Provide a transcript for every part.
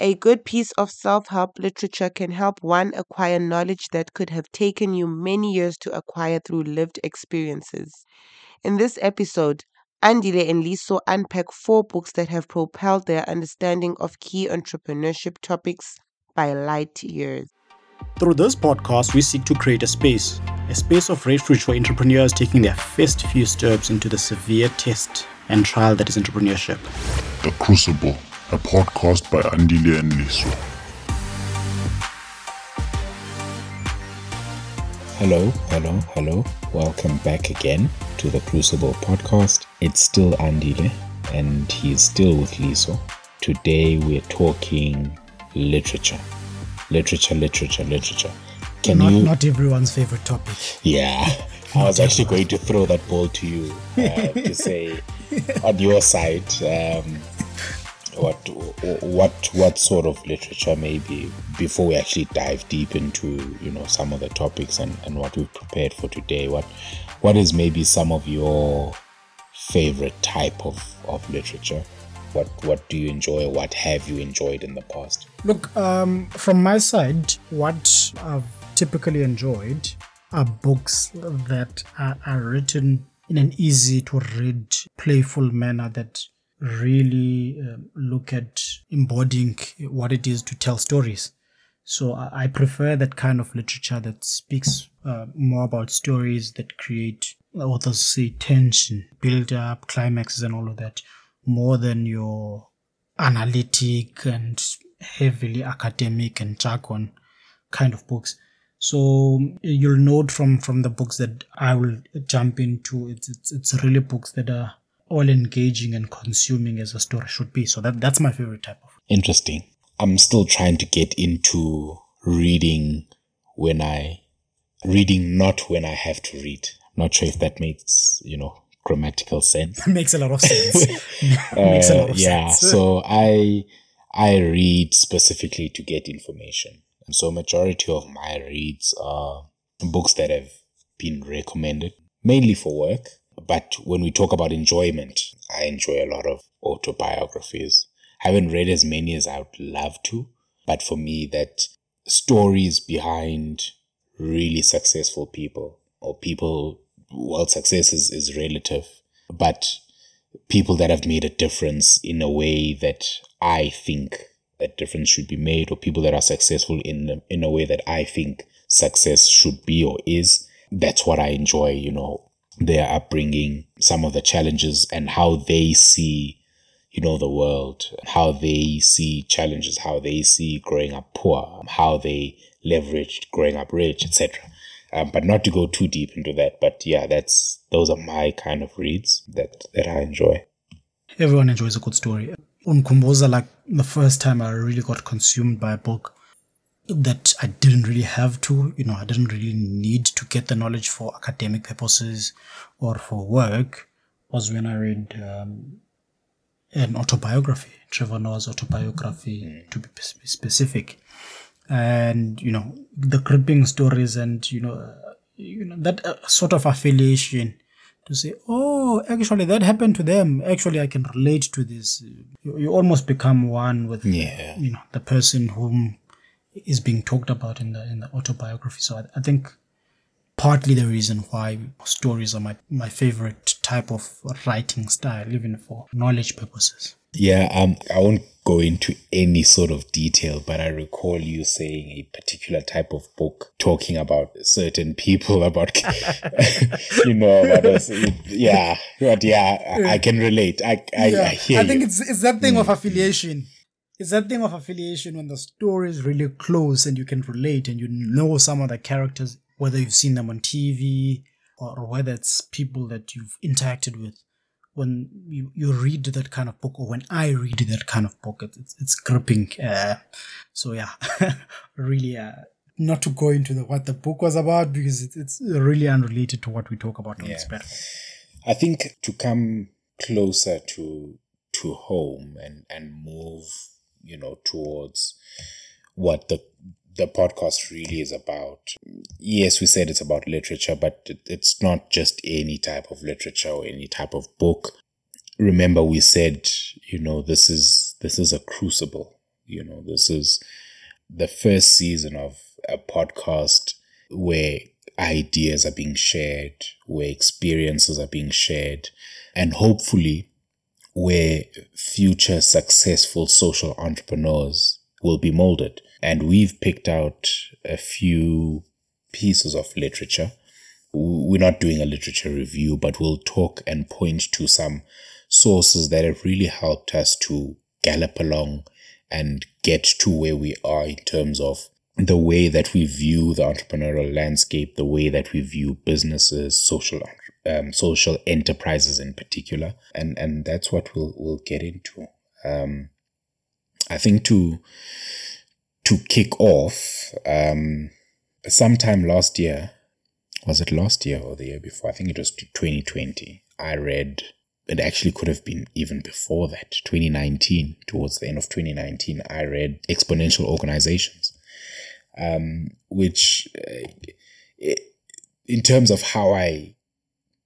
A good piece of self help literature can help one acquire knowledge that could have taken you many years to acquire through lived experiences. In this episode, Andile and Liso unpack four books that have propelled their understanding of key entrepreneurship topics by light years. Through this podcast, we seek to create a space, a space of refuge for entrepreneurs taking their first few steps into the severe test and trial that is entrepreneurship. The Crucible, a podcast by Andile and Liso. Hello, hello, hello. Welcome back again to the Crucible podcast. It's still Andile and he's still with Liso. Today we're talking literature. Literature, literature, literature. Can not, you not everyone's favorite topic. Yeah. I was actually going to throw that ball to you uh, to say on your side um, what what what sort of literature maybe before we actually dive deep into you know some of the topics and, and what we've prepared for today what what is maybe some of your favorite type of, of literature? What what do you enjoy what have you enjoyed in the past? Look, um, from my side, what I've typically enjoyed are books that are, are written in an easy to read, playful manner that really um, look at embodying what it is to tell stories. So I I prefer that kind of literature that speaks uh, more about stories that create, authors say, tension, build up, climaxes, and all of that, more than your analytic and heavily academic and jargon kind of books. So you'll note from from the books that I will jump into. It's it's, it's really books that are all engaging and consuming as a story should be. So that that's my favorite type of. interesting i'm still trying to get into reading when i reading not when i have to read not sure if that makes you know grammatical sense Makes a lot of sense. Makes a lot Uh, of yeah sense. so i i read specifically to get information and so majority of my reads are books that have been recommended mainly for work but when we talk about enjoyment i enjoy a lot of autobiographies I haven't read as many as i would love to but for me that stories behind really successful people or people well success is, is relative but people that have made a difference in a way that I think a difference should be made, or people that are successful in in a way that I think success should be or is. That's what I enjoy. You know, their upbringing, some of the challenges, and how they see, you know, the world, how they see challenges, how they see growing up poor, how they leveraged growing up rich, etc. Um, but not to go too deep into that. But yeah, that's those are my kind of reads that that I enjoy. Everyone enjoys a good story. Unkumbuza, like the first time I really got consumed by a book that I didn't really have to, you know, I didn't really need to get the knowledge for academic purposes or for work was when I read um, an autobiography, Trevor Noah's autobiography, to be specific. And, you know, the gripping stories and, you know, uh, you know, that uh, sort of affiliation to say, oh, actually, that happened to them. Actually, I can relate to this. You, you almost become one with, Yeah. you know, the person whom is being talked about in the in the autobiography. So I, I think partly the reason why stories are my my favorite type of writing style, even for knowledge purposes. Yeah, um, I won't go into any sort of detail, but I recall you saying a particular type of book talking about certain people, about you know, about us. Yeah, but yeah, I, I can relate. I I, I hear I think you. it's it's that thing of affiliation. It's that thing of affiliation when the story is really close and you can relate and you know some of the characters, whether you've seen them on TV or whether it's people that you've interacted with. When you, you read that kind of book, or when I read that kind of book, it's it's, it's gripping. Uh, so yeah, really, uh, not to go into the, what the book was about because it's, it's really unrelated to what we talk about on this Yeah. platform. I think to come closer to to home and and move, you know, towards what the the podcast really is about. Yes, we said it's about literature, but it's not just any type of literature or any type of book. Remember, we said, you know, this is this is a crucible. You know, this is the first season of a podcast where ideas are being shared, where experiences are being shared, and hopefully where future successful social entrepreneurs will be molded. And we've picked out a few pieces of literature. We're not doing a literature review, but we'll talk and point to some sources that have really helped us to gallop along and get to where we are in terms of the way that we view the entrepreneurial landscape, the way that we view businesses, social um, social enterprises in particular, and and that's what we'll we'll get into. Um, I think to to kick off, um, sometime last year, was it last year or the year before? I think it was 2020. I read it actually could have been even before that 2019 towards the end of 2019 i read exponential organizations um, which uh, in terms of how i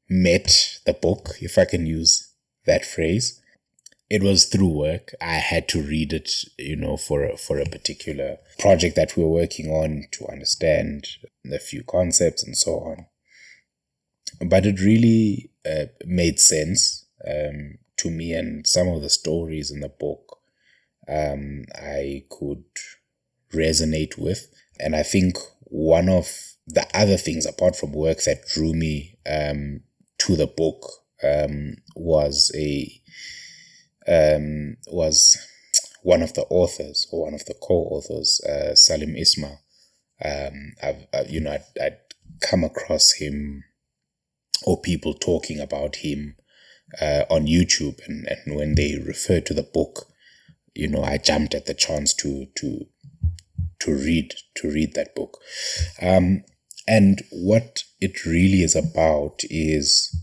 met the book if i can use that phrase. It was through work. I had to read it you know for a, for a particular project that we were working on to understand a few concepts and so on. But it really uh, made sense um, to me and some of the stories in the book um, I could resonate with. And I think one of the other things apart from work that drew me um, to the book um, was a um, was one of the authors or one of the co-authors, uh, Salim Ismail. Um, I've, I've, you know I'd, I'd come across him or people talking about him uh, on YouTube, and, and when they referred to the book, you know, I jumped at the chance to to to read to read that book. Um, and what it really is about is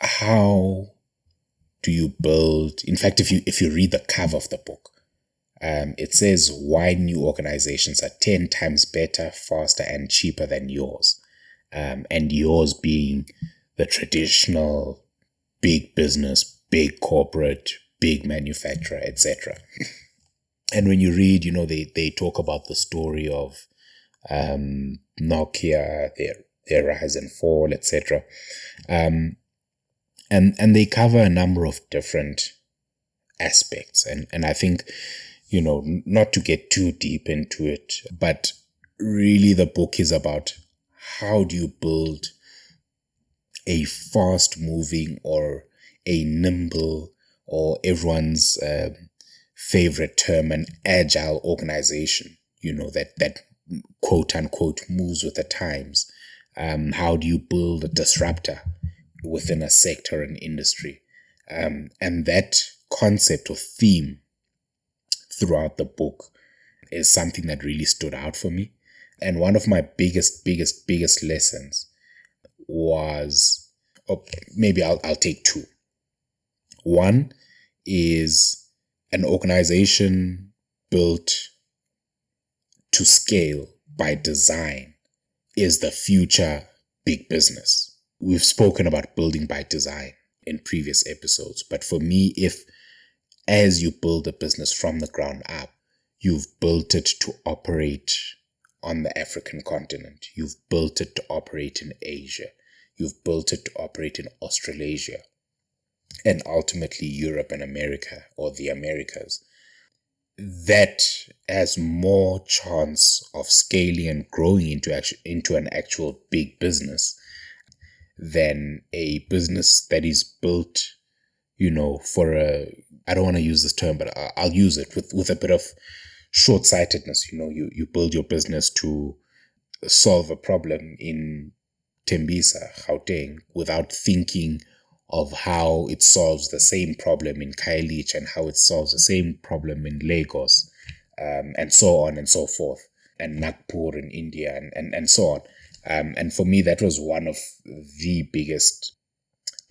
how do you build in fact if you if you read the cover of the book um, it says why new organizations are 10 times better faster and cheaper than yours um, and yours being the traditional big business, big corporate, big manufacturer, etc. and when you read, you know, they, they talk about the story of um, Nokia, their their rise and fall, etc. Um, and and they cover a number of different aspects, and and I think, you know, not to get too deep into it, but really the book is about how do you build a fast moving or a nimble or everyone's uh, favorite term, an agile organization, you know, that, that quote unquote moves with the times. Um, how do you build a disruptor within a sector and industry? Um, and that concept or theme throughout the book is something that really stood out for me. And one of my biggest, biggest, biggest lessons was, or maybe I'll, I'll take two. One is an organization built to scale by design is the future big business. We've spoken about building by design in previous episodes, but for me, if as you build a business from the ground up, you've built it to operate on the African continent, you've built it to operate in Asia, You've built it to operate in Australasia and ultimately Europe and America or the Americas. That has more chance of scaling and growing into actual, into an actual big business than a business that is built, you know, for a I don't want to use this term, but I'll use it with, with a bit of short sightedness. You know, you, you build your business to solve a problem in Tembisa, Gauteng, without thinking of how it solves the same problem in Khayelitsha and how it solves the same problem in Lagos, um, and so on and so forth, and Nagpur in India, and, and, and so on. Um, and for me, that was one of the biggest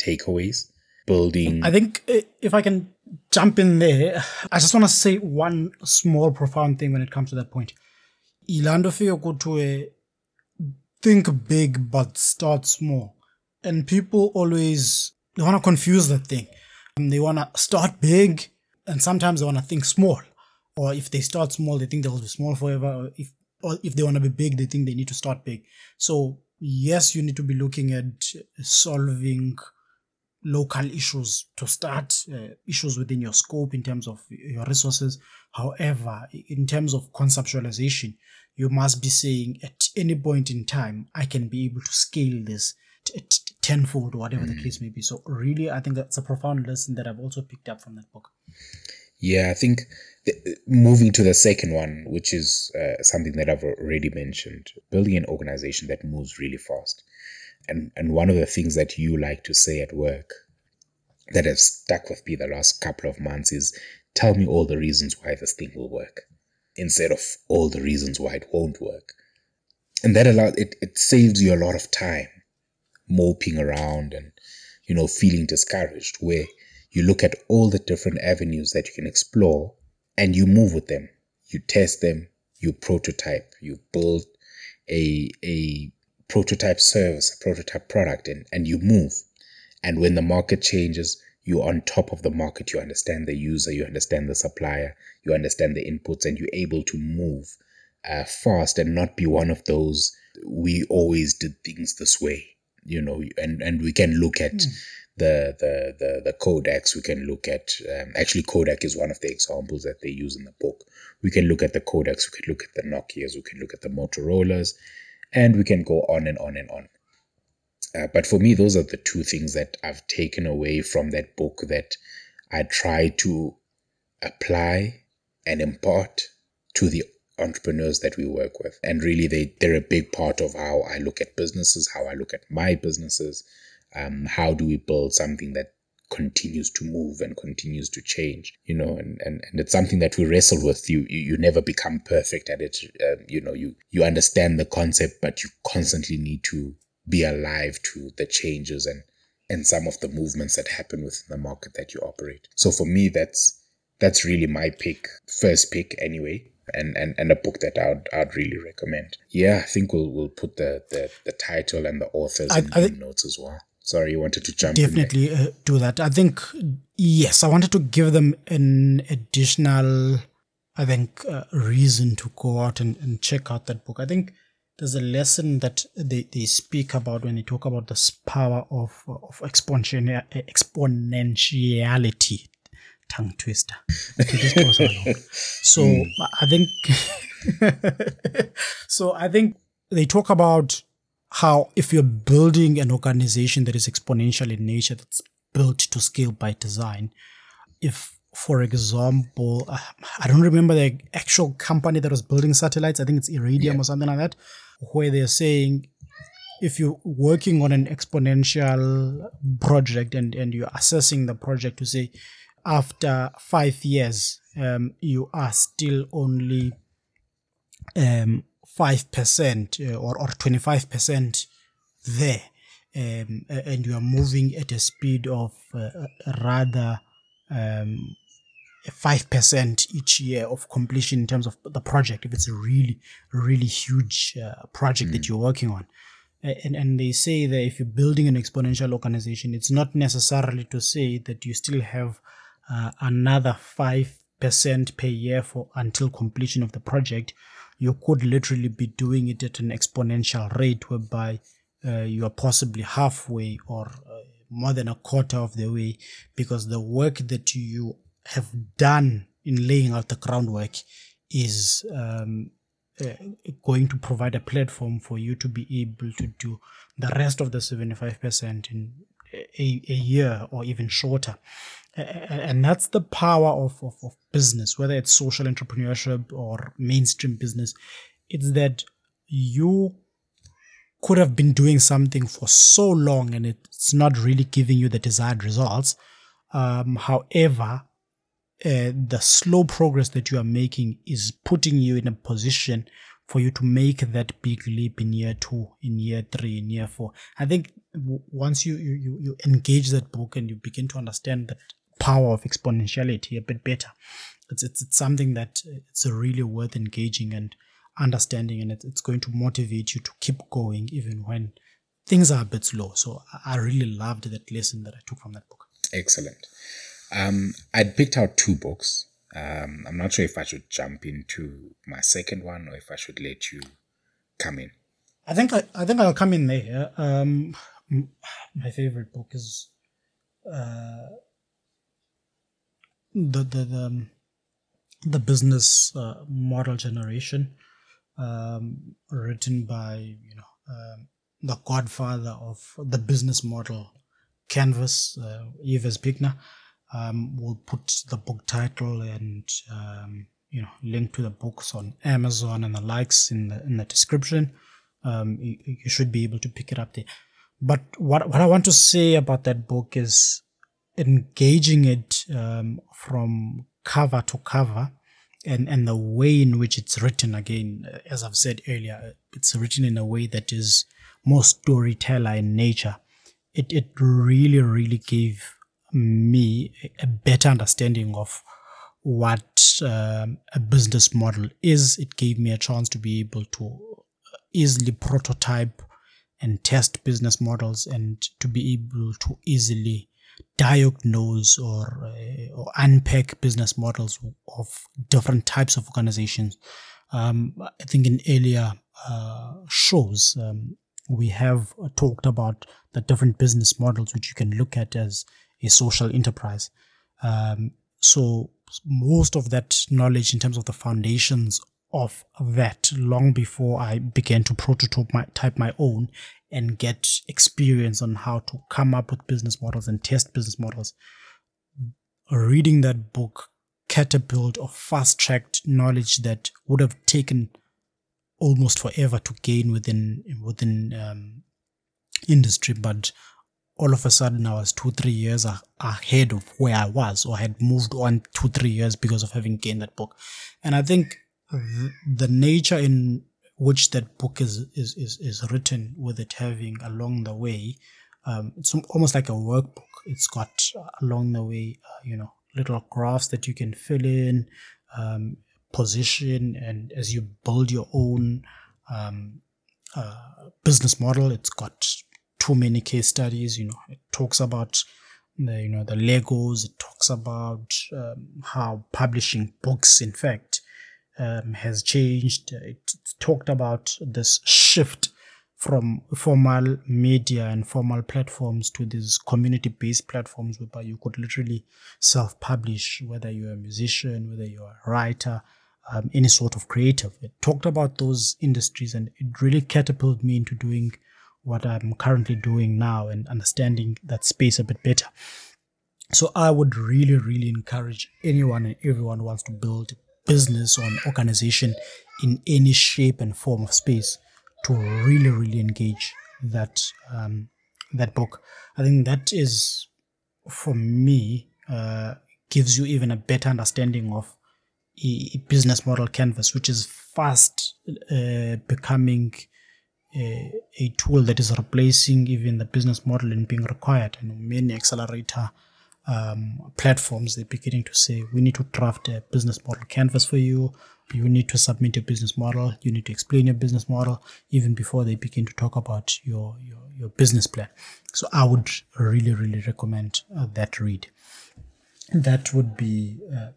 takeaways. Building. I think if I can jump in there, I just want to say one small, profound thing when it comes to that point. Ilando a think big but start small. And people always they want to confuse that thing. And they want to start big and sometimes they want to think small. or if they start small, they think they'll be small forever. Or if or if they want to be big, they think they need to start big. So yes, you need to be looking at solving local issues to start uh, issues within your scope in terms of your resources. However, in terms of conceptualization, you must be saying at any point in time, I can be able to scale this t- t- tenfold, whatever the case may be. So, really, I think that's a profound lesson that I've also picked up from that book. Yeah, I think the, moving to the second one, which is uh, something that I've already mentioned, building an organization that moves really fast. And, and one of the things that you like to say at work that have stuck with me the last couple of months is tell me all the reasons why this thing will work instead of all the reasons why it won't work. And that allows it, it saves you a lot of time moping around and, you know, feeling discouraged where you look at all the different avenues that you can explore and you move with them. You test them, you prototype, you build a, a prototype service, a prototype product, and, and you move. And when the market changes, you're on top of the market. You understand the user, you understand the supplier, you understand the inputs, and you're able to move uh, fast and not be one of those. We always did things this way, you know, and, and we can look at mm. the, the, the, the Kodaks We can look at, um, actually, Kodak is one of the examples that they use in the book. We can look at the Kodaks we can look at the Nokias, we can look at the Motorola's, and we can go on and on and on. Uh, but for me, those are the two things that I've taken away from that book that I try to apply and impart to the entrepreneurs that we work with. And really, they, they're a big part of how I look at businesses, how I look at my businesses. Um, how do we build something that continues to move and continues to change you know and and, and it's something that we wrestle with you you, you never become perfect at it uh, you know you you understand the concept but you constantly need to be alive to the changes and and some of the movements that happen within the market that you operate so for me that's that's really my pick first pick anyway and and, and a book that I'd, I'd really recommend yeah i think we'll we'll put the the, the title and the authors I, in I, the notes as well Sorry, you wanted to jump definitely uh, do that. I think yes, I wanted to give them an additional, I think, uh, reason to go out and, and check out that book. I think there's a lesson that they, they speak about when they talk about this power of of exponential, exponentiality. Tongue twister. so mm. I think. so I think they talk about how if you're building an organization that is exponential in nature that's built to scale by design if for example uh, i don't remember the actual company that was building satellites i think it's iridium yeah. or something like that where they're saying if you're working on an exponential project and, and you're assessing the project to say after five years um, you are still only um, 5% uh, or, or 25% there. Um, and you are moving at a speed of uh, rather um, 5% each year of completion in terms of the project, if it's a really, really huge uh, project mm. that you're working on. And, and they say that if you're building an exponential organization, it's not necessarily to say that you still have uh, another 5% per year for until completion of the project you could literally be doing it at an exponential rate whereby uh, you are possibly halfway or uh, more than a quarter of the way because the work that you have done in laying out the groundwork is um, uh, going to provide a platform for you to be able to do the rest of the 75% in a, a year or even shorter and that's the power of, of, of, business whether it's social entrepreneurship or mainstream business it's that you could have been doing something for so long and it's not really giving you the desired results um, however uh, the slow progress that you are making is putting you in a position for you to make that big leap in year two, in year three, in year four. I think once you, you, you engage that book and you begin to understand that power of exponentiality a bit better. It's, it's, it's something that it's really worth engaging and understanding, and it, it's going to motivate you to keep going even when things are a bit slow. So I really loved that lesson that I took from that book. Excellent. Um, I'd picked out two books Um, I'm not sure if I should jump into my second one or if I should let you come in. I think I, I think I'll come in there. Um, my favorite book is uh, the the the, um, the business uh, model generation, um, written by you know um, the godfather of the business model canvas, uh, Yves Pigneur. Um, we'll put the book title and um, you know link to the books on Amazon and the likes in the in the description. Um, you, you should be able to pick it up there. But what what I want to say about that book is engaging it um, from cover to cover and, and the way in which it's written again as i've said earlier it's written in a way that is more storyteller in nature. It, it really really gave me a better understanding of what um, a business model is. It gave me a chance to be able to easily prototype and test business models and to be able to easily diagnose or, uh, or unpack business models of different types of organizations. Um, I think in earlier uh, shows, um, we have talked about the different business models which you can look at as a social enterprise. Um, so most of that knowledge in terms of the foundations of that long before I began to prototype my type my own and get experience on how to come up with business models and test business models. Reading that book catapult or fast tracked knowledge that would have taken almost forever to gain within within um, industry, but all of a sudden I was two three years ahead of where I was, or had moved on two three years because of having gained that book, and I think the nature in which that book is is is, is written with it having along the way um, it's almost like a workbook. It's got uh, along the way uh, you know little graphs that you can fill in um, position and as you build your own um, uh, business model it's got too many case studies you know. It talks about the you know the legos. It talks about um, how publishing books in fact um, has changed. It talked about this shift from formal media and formal platforms to these community based platforms whereby you could literally self publish, whether you're a musician, whether you're a writer, um, any sort of creative. It talked about those industries and it really catapulted me into doing what I'm currently doing now and understanding that space a bit better. So I would really, really encourage anyone and everyone who wants to build business or an organization in any shape and form of space to really, really engage that um, that book. I think that is, for me, uh, gives you even a better understanding of a business model canvas, which is fast uh, becoming a, a, tool that is replacing even the business model and being required. And many accelerator um, platforms, they're beginning to say, we need to draft a business model canvas for you. You need to submit your business model. You need to explain your business model even before they begin to talk about your, your, your business plan. So I would really, really recommend uh, that read. That would be, uh,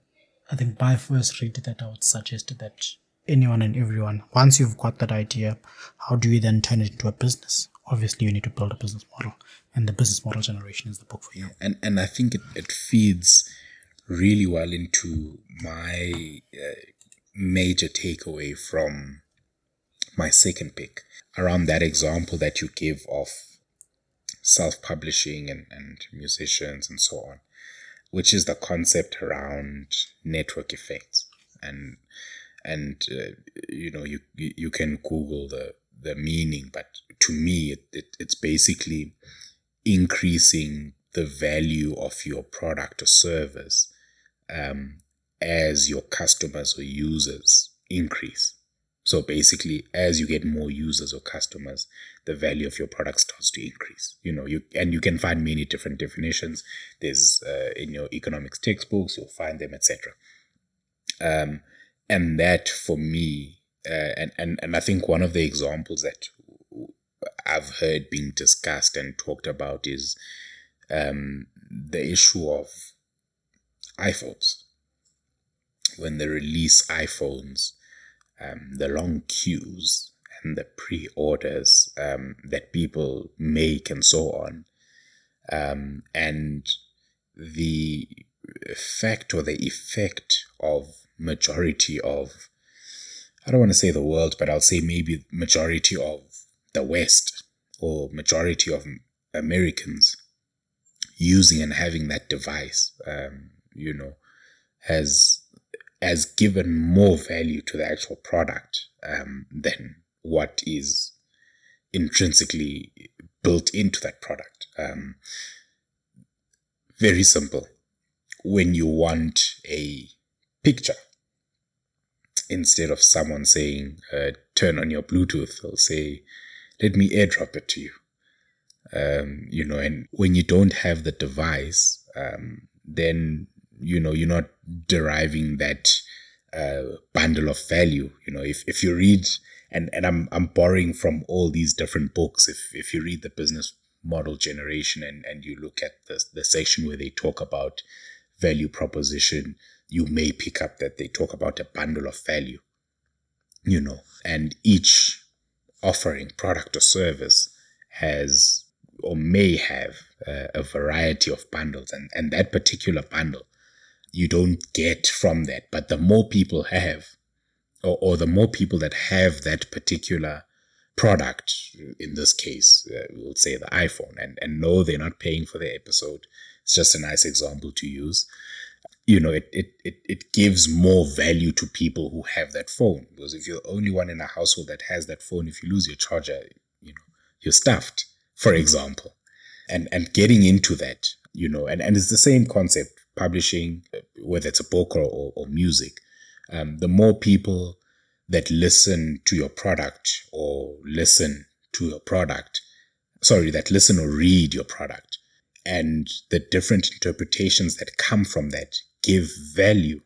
I think, my first read that I would suggest that anyone and everyone, once you've got that idea, how do you then turn it into a business? Obviously, you need to build a business model and the business model generation is the book for you. And and I think it, it feeds really well into my uh, major takeaway from my second pick around that example that you give of self-publishing and, and musicians and so on which is the concept around network effects and and uh, you know you you can google the the meaning but to me it, it it's basically increasing the value of your product or service um, as your customers or users increase. So basically, as you get more users or customers, the value of your product starts to increase. You know, you and you can find many different definitions. There's uh, in your economics textbooks, you'll find them, etc. Um, and that for me, uh, and and and I think one of the examples that I've heard being discussed and talked about is um, the issue of iPhones. when they release iPhones, um, the long queues and the pre-orders um, that people make and so on, um, and the effect or the effect of majority of I don't want to say the world, but I'll say maybe majority of the West or majority of Americans using and having that device, um, you know, has has given more value to the actual product um, than what is intrinsically built into that product. Um, very simple. When you want a picture, instead of someone saying, uh, turn on your Bluetooth, they'll say, let me airdrop it to you. Um, you know, and when you don't have the device, um, then, you know, you're not deriving that uh, bundle of value. You know, if, if you read, and, and I'm, I'm borrowing from all these different books, if, if you read the business model generation and, and you look at the, the section where they talk about value proposition, you may pick up that they talk about a bundle of value, you know, and each offering, product or service, has or may have uh, a variety of bundles. And, and that particular bundle, you don't get from that. But the more people have, or, or the more people that have that particular product, in this case, uh, we'll say the iPhone, and, and no, they're not paying for the episode. It's just a nice example to use you know, it, it, it, it gives more value to people who have that phone. Because if you're the only one in a household that has that phone, if you lose your charger, you know, you're stuffed, for example. And and getting into that, you know, and, and it's the same concept, publishing, whether it's a book or, or, or music. Um, the more people that listen to your product or listen to your product, sorry, that listen or read your product, and the different interpretations that come from that give value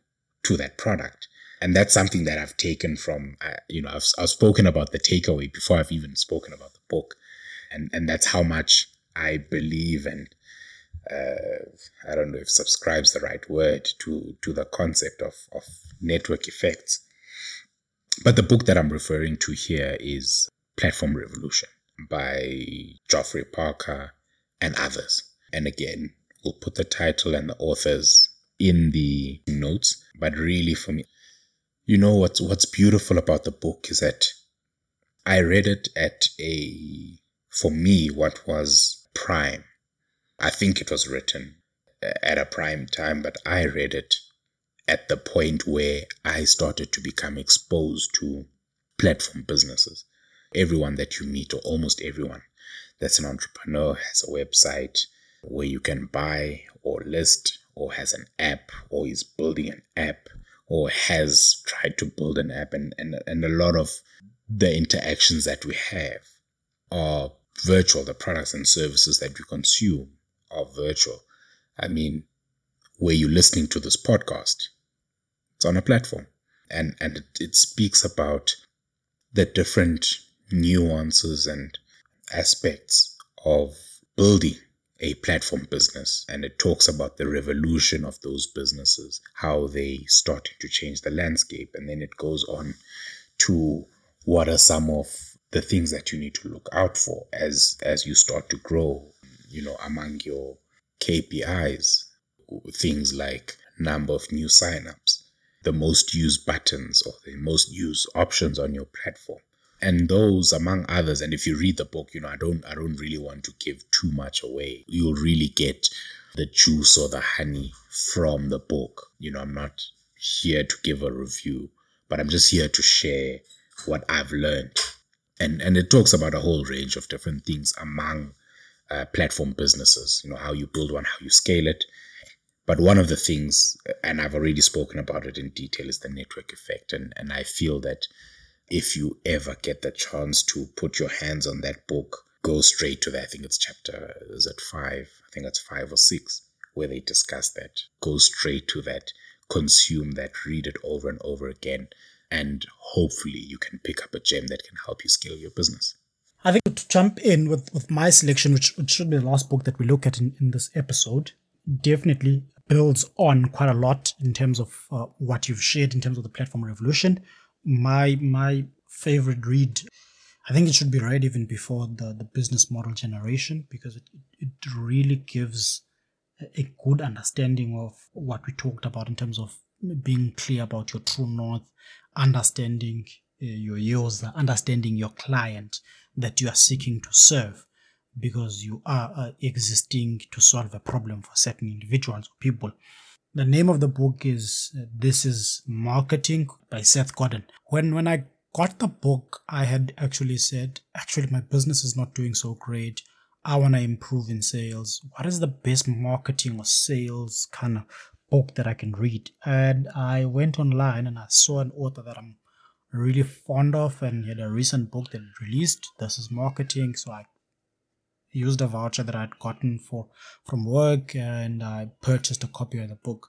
to that product. And that's something that I've taken from, uh, you know, I've, I've spoken about the takeaway before I've even spoken about the book. And, and that's how much I believe and uh, I don't know if subscribes the right word to, to the concept of, of network effects. But the book that I'm referring to here is Platform Revolution by Geoffrey Parker and others. And again, we'll put the title and the authors in the notes. But really, for me, you know what's what's beautiful about the book is that I read it at a for me what was prime. I think it was written at a prime time, but I read it at the point where I started to become exposed to platform businesses. Everyone that you meet, or almost everyone that's an entrepreneur, has a website where you can buy or list or has an app or is building an app or has tried to build an app and, and, and a lot of the interactions that we have are virtual. The products and services that we consume are virtual. I mean where you're listening to this podcast? It's on a platform. And and it, it speaks about the different nuances and aspects of building a platform business and it talks about the revolution of those businesses, how they started to change the landscape. And then it goes on to what are some of the things that you need to look out for as as you start to grow, you know, among your KPIs, things like number of new signups, the most used buttons or the most used options on your platform and those among others and if you read the book you know i don't i don't really want to give too much away. You'll really get the juice or the honey from the book. You know i'm not here to give a review but i'm just here to share what i've learned. And and it talks about a whole range of different things among uh, platform businesses you know how you build one how you scale it. But one of the things and i've already spoken about it in detail is the network effect. And and i feel that if you ever get the chance to put your hands on that book, go straight to that. I think it's chapter, is it five? I think it's five or six, where they discuss that. Go straight to that, consume that, read it over and over again, and hopefully you can pick up a gem that can help you scale your business. I think to jump in with, with my selection, which, which should be the last book that we look at in, in this episode, definitely builds on quite a lot in terms of uh, what you've shared in terms of the platform revolution. My my favorite read, I think it should be read even before the the business model generation because it it really gives a good understanding of what we talked about in terms of being clear about your true north, understanding uh, your user, understanding your client that you are seeking to serve because you are uh, existing to solve a problem for certain individuals or people. The name of the book is uh, This is Marketing by Seth Godin. When when I got the book, I had actually said, actually my business is not doing so great. I want to improve in sales. What is the best marketing or sales kind of book that I can read? And I went online and I saw an author that I'm really fond of and he had a recent book that released. This is marketing. So I used a voucher that I'd gotten for from work and I purchased a copy of the book.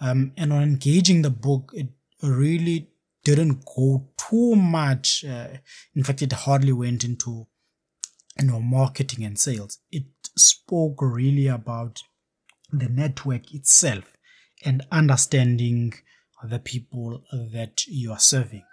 Um, and on engaging the book, it really didn't go too much. Uh, in fact, it hardly went into you know marketing and sales. It spoke really about the network itself and understanding the people that you are serving.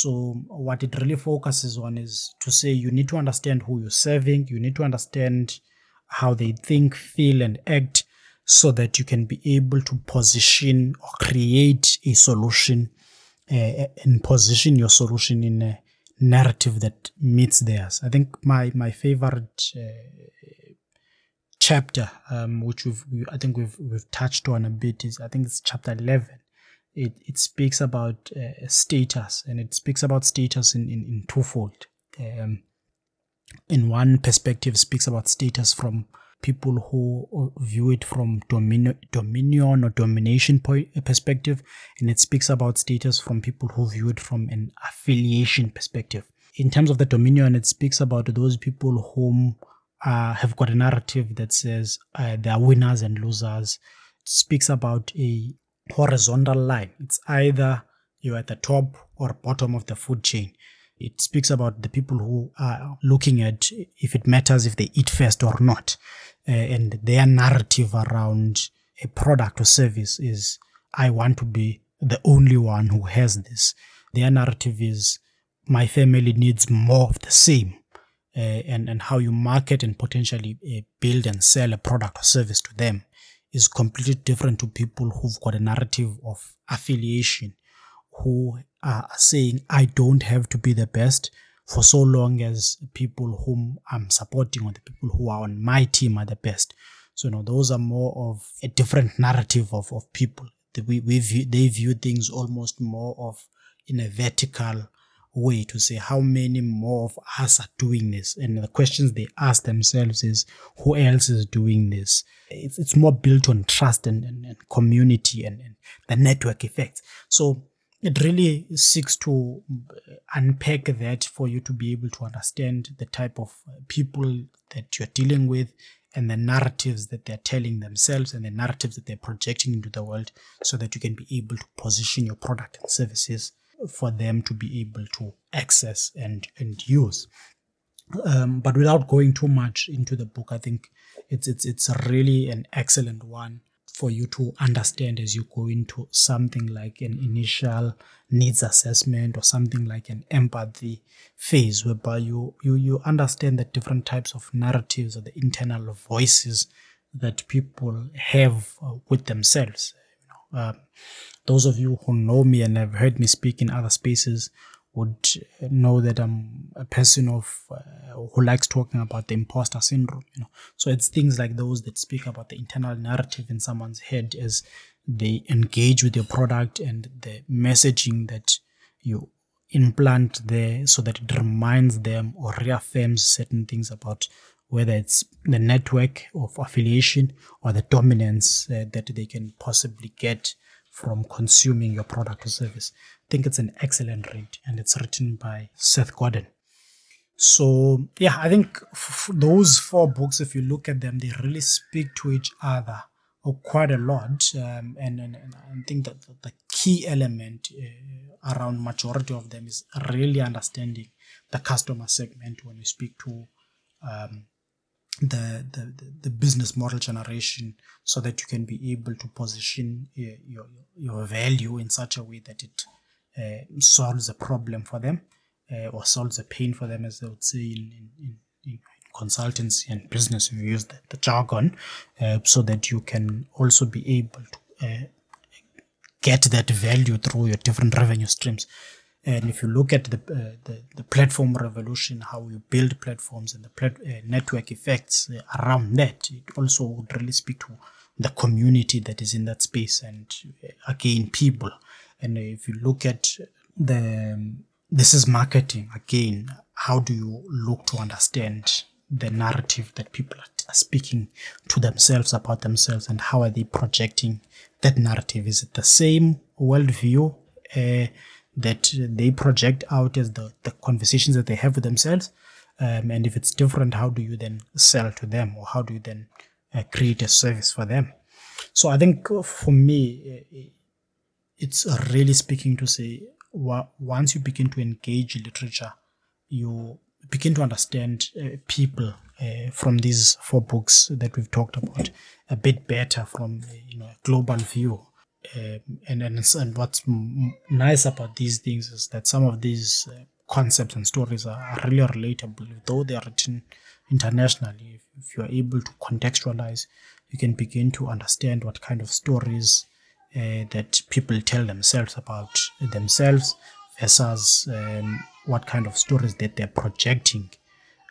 So what it really focuses on is to say you need to understand who you're serving, you need to understand how they think, feel, and act so that you can be able to position or create a solution uh, and position your solution in a narrative that meets theirs. I think my my favorite uh, chapter, um, which we've we, I think we've we've touched on a bit, is I think it's chapter eleven, it, it speaks about uh, status and it speaks about status in, in, in twofold. Um, in one perspective, speaks about status from people who view it from dominion, dominion or domination point, perspective, and it speaks about status from people who view it from an affiliation perspective. In terms of the dominion, it speaks about those people whom uh, have got a narrative that says uh, they are winners and losers. It speaks about a horizontal line. It's either you're at the top or bottom of the food chain. It speaks about the people who are looking at if it matters if they eat first or not. Uh, and their narrative around a product or service is I want to be the only one who has this. Their narrative is my family needs more of the same. Uh, and, and how you market and potentially uh, build and sell a product or service to them is completely different to people who've got a narrative of affiliation, who are saying, I don't have to be the best for so long as people whom I'm supporting or the people who are on my team are the best. So, you know, those are more of a different narrative of, of people. We, we view, they view things almost more of in a vertical way to say how many more of us are doing this. And the questions they ask themselves is who else is doing this? It's, it's more built on trust and, and, and community and, and the network effects. So it really seeks to uh, unpack that for you to be able to understand the type of uh, people that you're dealing with and the narratives that they're telling themselves and the narratives that they're projecting into the world so that you can be able to position your product and services for them to be able to access and, and use. Um, but without going too much into the book, I think it's it's it's really an excellent one for you to understand as you go into something like an initial needs assessment or something like an empathy phase whereby you you you understand the different types of narratives or the internal voices that people have uh, with themselves you know, um, those of you who know me and have heard me speak in other spaces would know that I'm a person of uh, who likes talking about the imposter syndrome. You know, so it's things like those that speak about the internal narrative in someone's head as they engage with your product and the messaging that you implant there, so that it reminds them or reaffirms certain things about whether it's the network of affiliation or the dominance uh, that they can possibly get from consuming your product or service. I think it's an excellent read and it's written by Seth Godin. So, yeah, I think f- those four books, if you look at them, they really speak to each other or quite a lot. Um, and, and, and, I think that the key element uh, around majority of them is really understanding the customer segment when you speak to um, the, the, the business model generation so that you can be able to position your, your, your value in such a way that it uh, solves a problem for them uh, or solves a pain for them, as they would say in, in, in, consultancy and business, you use the, the jargon, uh, so that you can also be able to uh, get that value through your different revenue streams. And if you look at the, uh, the, the platform revolution, how you build platforms and the plat- uh, network effects uh, around that, it also would really speak to the community that is in that space and uh, again people. And if you look at the um, this is marketing again. How do you look to understand the narrative that people are speaking to themselves about themselves, and how are they projecting that narrative? Is it the same worldview? Uh, that they project out as the, the conversations that they have with themselves. Um, and if it's different, how do you then sell to them or how do you then uh, create a service for them? So I think for me, uh, it's really speaking to say once you begin to engage literature, you begin to understand uh, people uh, from these four books that we've talked about a bit better from you know a global view uh, and, and and what's m- nice about these things is that some of these uh, concepts and stories are, are, really relatable, though they are written internationally. If, if, you are able to contextualize, you can begin to understand what kind of stories uh, that people tell themselves about themselves versus um, what kind of stories that they're projecting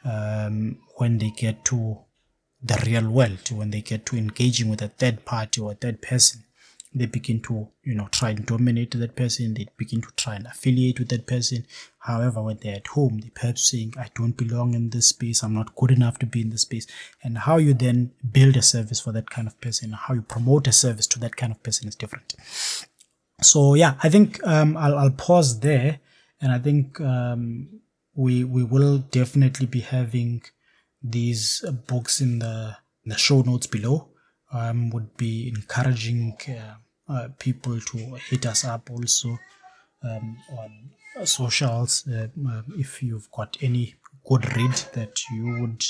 um, when they get to the real world, when they get to engaging with a third party or a third person they begin to you know try and dominate that person they begin to try and affiliate with that person. However when they're at home they perhaps saying i don't belong in this space i'm not good enough to be in this space. And how you then build a service for that kind of person how you promote a service to that kind of person is different. So yeah i think um, I'll, I'll pause there. And i think um, we we will definitely be having these books in the in the show notes below um, would be encouraging uh, uh, people to hit us up also um, on socials uh, if you've got any good read that you would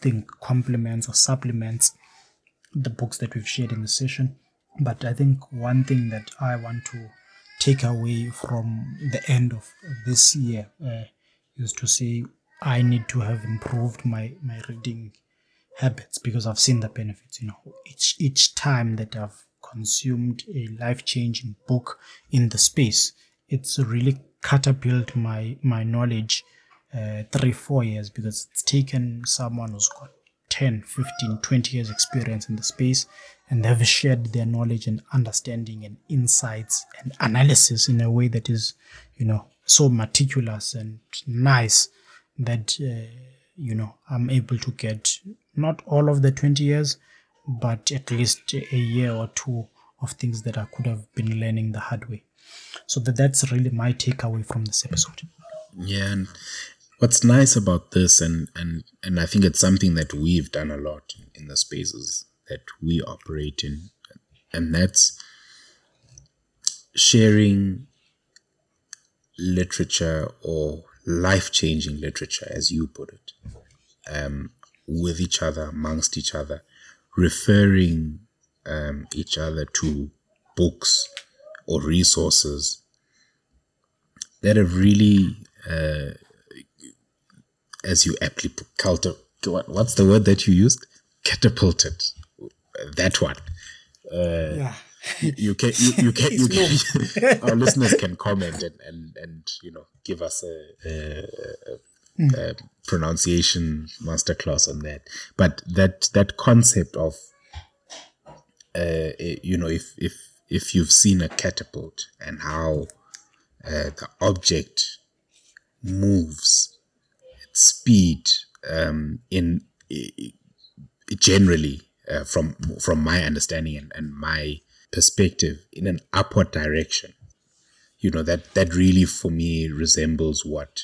think complements or supplements the books that we've shared in the session. But I think one thing that I want to take away from the end of this year uh, is to say I need to have improved my, my reading habits because I've seen the benefits. You know, each each time that I've consumed a life changing book in the space, it's really catapulted my my knowledge uh, three four years because it's taken someone who's got 10 15 20 years experience in the space and they've shared their knowledge and understanding and insights and analysis in a way that is you know so meticulous and nice that uh, you know i'm able to get not all of the 20 years but at least a year or two of things that i could have been learning the hard way. So that that's really my takeaway from this episode. Yeah and what's nice about this and and and i think it's something that we've done a lot in the spaces that we operate in and that's sharing literature or life-changing literature as you put it. Um, with each other, amongst each other, referring um, each other to books or resources that have really, uh, as you aptly culti- what's the word that you used? Catapulted. That one. Uh, yeah. you, you can you, you can you can our listeners can comment and, and and you know give us a, a, a mm. uh, pronunciation masterclass on that. But that that concept of uh, you know if if if you've seen a catapult and how uh, the object moves speed um, in generally uh, from from my understanding and, and my perspective in an upward direction you know that that really for me resembles what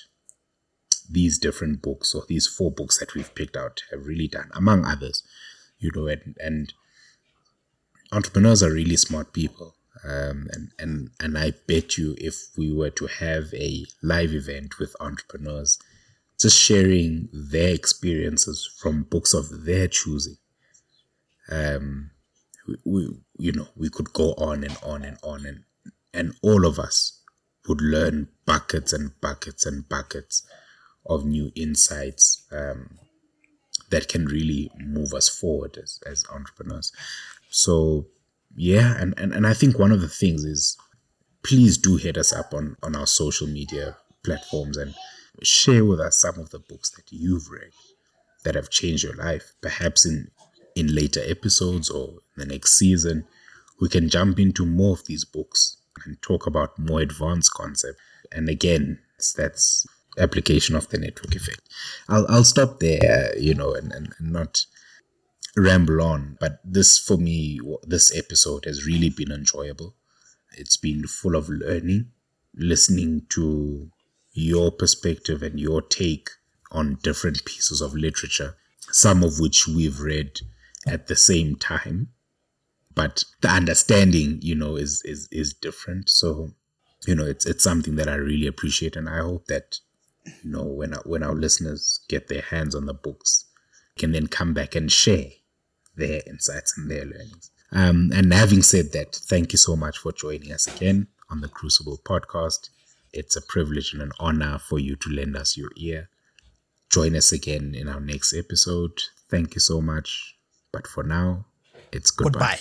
these different books or these four books that we've picked out have really done, among others, you know, and, and entrepreneurs are really smart people. Um, and, and, and I bet you if we were to have a live event with entrepreneurs, just sharing their experiences from books of their choosing. Um, we, we you know we could go on and on and on and and all of us would learn buckets and buckets and buckets of new insights um, that can really move us forward as, as entrepreneurs. So yeah, and, and, and I think one of the things is please do hit us up on, on our social media platforms and share with us some of the books that you've read that have changed your life. Perhaps in in later episodes or the next season, we can jump into more of these books and talk about more advanced concepts. And again, that's application of the network effect. I'll I'll stop there, you know, and, and, and not ramble on. But this for me, this episode has really been enjoyable. It's been full of learning, listening to your perspective and your take on different pieces of literature, some of which we've read at the same time. But the understanding, you know, is is is different. So, you know, it's it's something that I really appreciate, and I hope that, you know, when our, when our listeners get their hands on the books, can then come back and share their insights and their learnings. Um, and having said that, thank you so much for joining us again on the Crucible podcast. It's a privilege and an honor for you to lend us your ear. Join us again in our next episode. Thank you so much. But for now, it's goodbye. Goodbye.